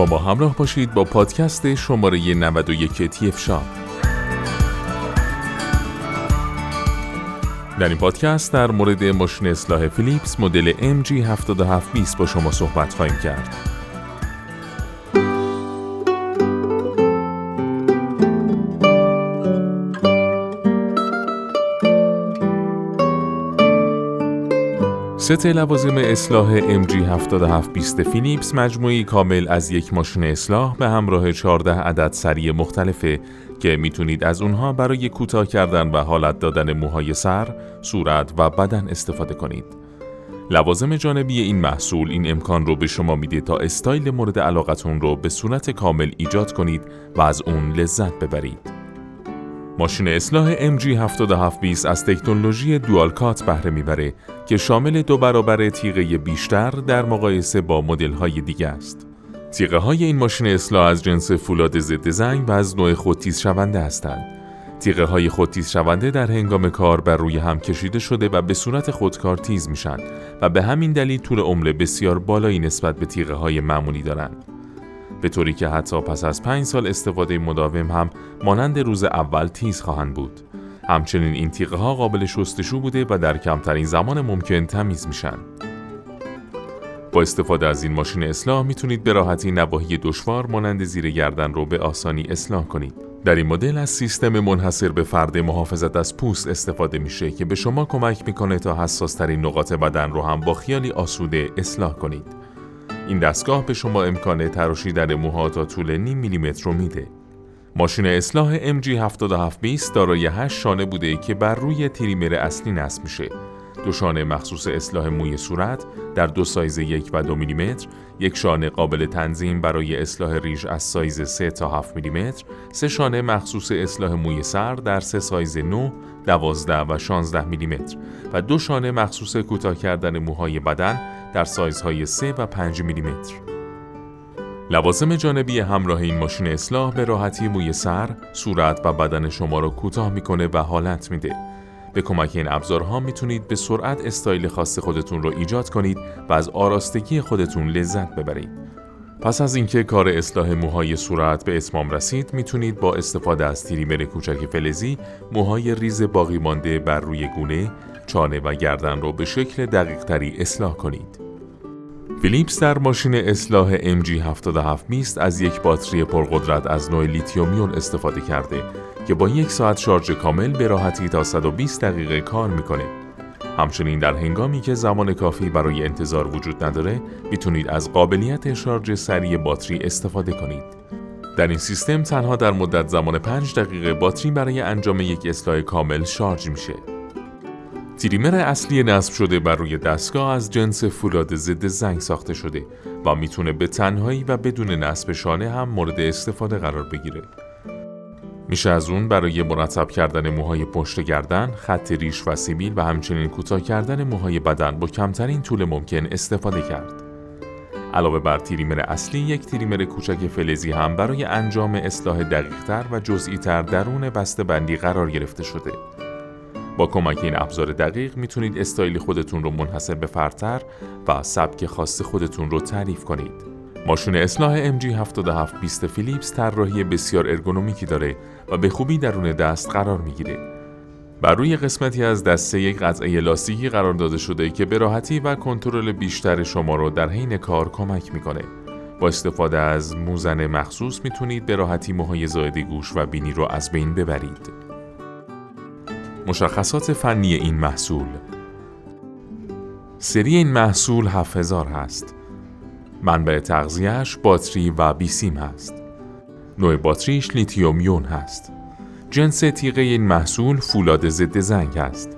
با ما همراه باشید با پادکست شماره 91 تیف شاب در این پادکست در مورد ماشین اصلاح فیلیپس مدل MG7720 با شما صحبت خواهیم کرد. ست لوازم اصلاح MG7720 فیلیپس مجموعی کامل از یک ماشین اصلاح به همراه 14 عدد سری مختلفه که می‌تونید از اونها برای کوتاه کردن و حالت دادن موهای سر، صورت و بدن استفاده کنید. لوازم جانبی این محصول این امکان رو به شما میده تا استایل مورد علاقتون رو به صورت کامل ایجاد کنید و از اون لذت ببرید. ماشین اصلاح MG7720 از تکنولوژی دوال کات بهره می‌بره که شامل دو برابر تیغه بیشتر در مقایسه با مدل های دیگه است. تیغه های این ماشین اصلاح از جنس فولاد ضد زنگ و از نوع خودتیز شونده هستند. تیغه های خودتیز شونده در هنگام کار بر روی هم کشیده شده و به صورت خودکار تیز میشن و به همین دلیل طول عمر بسیار بالایی نسبت به تیغه های معمولی دارند. به طوری که حتی پس از پنج سال استفاده مداوم هم مانند روز اول تیز خواهند بود. همچنین این تیغه ها قابل شستشو بوده و در کمترین زمان ممکن تمیز میشن. با استفاده از این ماشین اصلاح می‌تونید به راحتی نواحی دشوار مانند زیر گردن رو به آسانی اصلاح کنید. در این مدل از سیستم منحصر به فرد محافظت از پوست استفاده میشه که به شما کمک می‌کنه تا حساس ترین نقاط بدن رو هم با خیالی آسوده اصلاح کنید. این دستگاه به شما امکان تراشیدن موها تا طول نیم میلیمتر رو میده. ماشین اصلاح MG7720 دارای 8 شانه بوده که بر روی تریمر اصلی نصب میشه دو شانه مخصوص اصلاح موی صورت در دو سایز یک و دو میلیمتر، یک شانه قابل تنظیم برای اصلاح ریش از سایز 3 تا 7 میلیمتر، سه شانه مخصوص اصلاح موی سر در سه سایز 9 12 و 16 میلیمتر و دو شانه مخصوص کوتاه کردن موهای بدن در سایزهای 3 و 5 میلیمتر. لوازم جانبی همراه این ماشین اصلاح به راحتی موی سر، صورت و بدن شما را کوتاه می‌کنه و حالت میده. به کمک این ابزارها می‌تونید به سرعت استایل خاص خودتون رو ایجاد کنید و از آراستگی خودتون لذت ببرید. پس از اینکه کار اصلاح موهای صورت به اتمام رسید می‌تونید با استفاده از تریمر کوچک فلزی موهای ریز باقی مانده بر روی گونه، چانه و گردن رو به شکل دقیق تری اصلاح کنید. فیلیپس در ماشین اصلاح MG7720 از یک باتری پرقدرت از نوع لیتیوم یون استفاده کرده که با یک ساعت شارژ کامل به راحتی تا 120 دقیقه کار می‌کنه. همچنین در هنگامی که زمان کافی برای انتظار وجود نداره می‌تونید از قابلیت شارژ سریع باتری استفاده کنید. در این سیستم تنها در مدت زمان 5 دقیقه باتری برای انجام یک اصلاح کامل شارژ میشه. تریمر اصلی نصب شده بر روی دستگاه از جنس فولاد ضد زنگ ساخته شده و می‌تونه به تنهایی و بدون نصب شانه هم مورد استفاده قرار بگیره. میشه از اون برای مرتب کردن موهای پشت گردن، خط ریش و سیبیل و همچنین کوتاه کردن موهای بدن با کمترین طول ممکن استفاده کرد. علاوه بر تریمر اصلی یک تریمر کوچک فلزی هم برای انجام اصلاح دقیقتر و جزئی تر درون بسته بندی قرار گرفته شده. با کمک این ابزار دقیق می‌تونید استایل خودتون رو منحصر به فرتر و سبک خاص خودتون رو تعریف کنید. ماشین اصلاح MG7720 فیلیپس طراحی بسیار ارگونومیکی داره و به خوبی درون دست قرار می‌گیره. بر روی قسمتی از دسته یک قطعه لاستیکی قرار داده شده که به راحتی و کنترل بیشتر شما رو در حین کار کمک می‌کنه. با استفاده از موزن مخصوص می‌تونید به راحتی موهای زائد گوش و بینی رو از بین ببرید. مشخصات فنی این محصول سری این محصول 7000 هست. منبع تغذیهش باتری و بیسیم هست. نوع باتریش لیتیوم یون هست. جنس تیغه این محصول فولاد ضد زنگ است.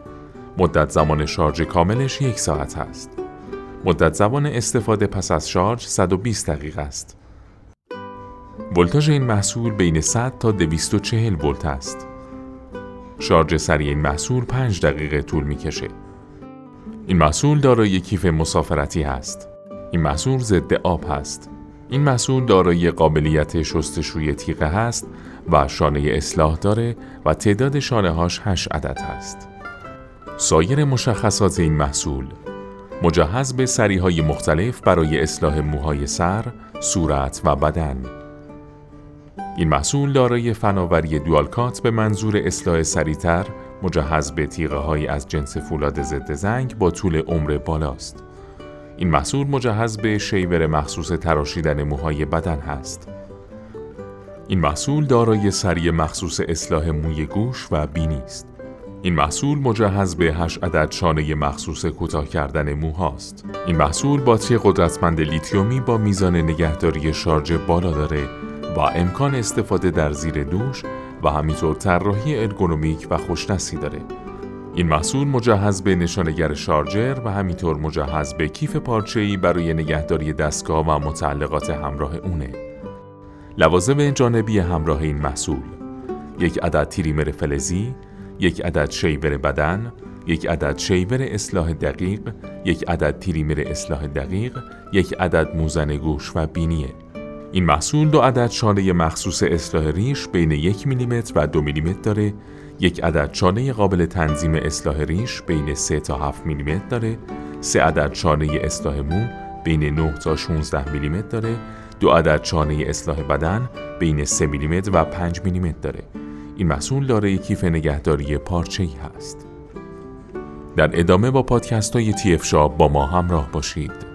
مدت زمان شارژ کاملش یک ساعت است. مدت زمان استفاده پس از شارژ 120 دقیقه است. ولتاژ این محصول بین 100 تا 240 ولت است. شارژ سریع این محصول 5 دقیقه طول می‌کشه. این محصول دارای کیف مسافرتی است. این محصول ضد آب هست. این محصول دارای قابلیت شستشوی تیغه هست و شانه اصلاح داره و تعداد شانه هاش 8 عدد هست. سایر مشخصات این محصول مجهز به سریهای مختلف برای اصلاح موهای سر، صورت و بدن این محصول دارای فناوری دوالکات به منظور اصلاح سریعتر مجهز به تیغه های از جنس فولاد ضد زنگ با طول عمر بالاست. این محصول مجهز به شیور مخصوص تراشیدن موهای بدن هست. این محصول دارای سری مخصوص اصلاح موی گوش و بینی است. این محصول مجهز به 8 عدد شانه مخصوص کوتاه کردن موهاست. این محصول باتری قدرتمند لیتیومی با میزان نگهداری شارژ بالا داره و امکان استفاده در زیر دوش و همینطور طراحی ارگونومیک و خوشنسی داره. این محصول مجهز به نشانگر شارجر و همینطور مجهز به کیف پارچه‌ای برای نگهداری دستگاه و متعلقات همراه اونه. لوازم جانبی همراه این محصول یک عدد تریمر فلزی، یک عدد شیور بدن، یک عدد شیور اصلاح دقیق، یک عدد تریمر اصلاح دقیق، یک عدد موزن گوش و بینیه. این محصول دو عدد شانه مخصوص اصلاح ریش بین یک میلیمتر و دو میلیمتر داره. یک عدد شانه قابل تنظیم اصلاح ریش بین 3 تا 7 میلیمتر داره. سه عدد شانه اصلاح مو بین 9 تا 16 میلیمتر داره. دو عدد شانه اصلاح بدن بین 3 میلیمتر و 5 میلیمتر داره. این محصول داره کیف نگهداری پارچه‌ای هست. در ادامه با پادکست های تی با ما همراه باشید.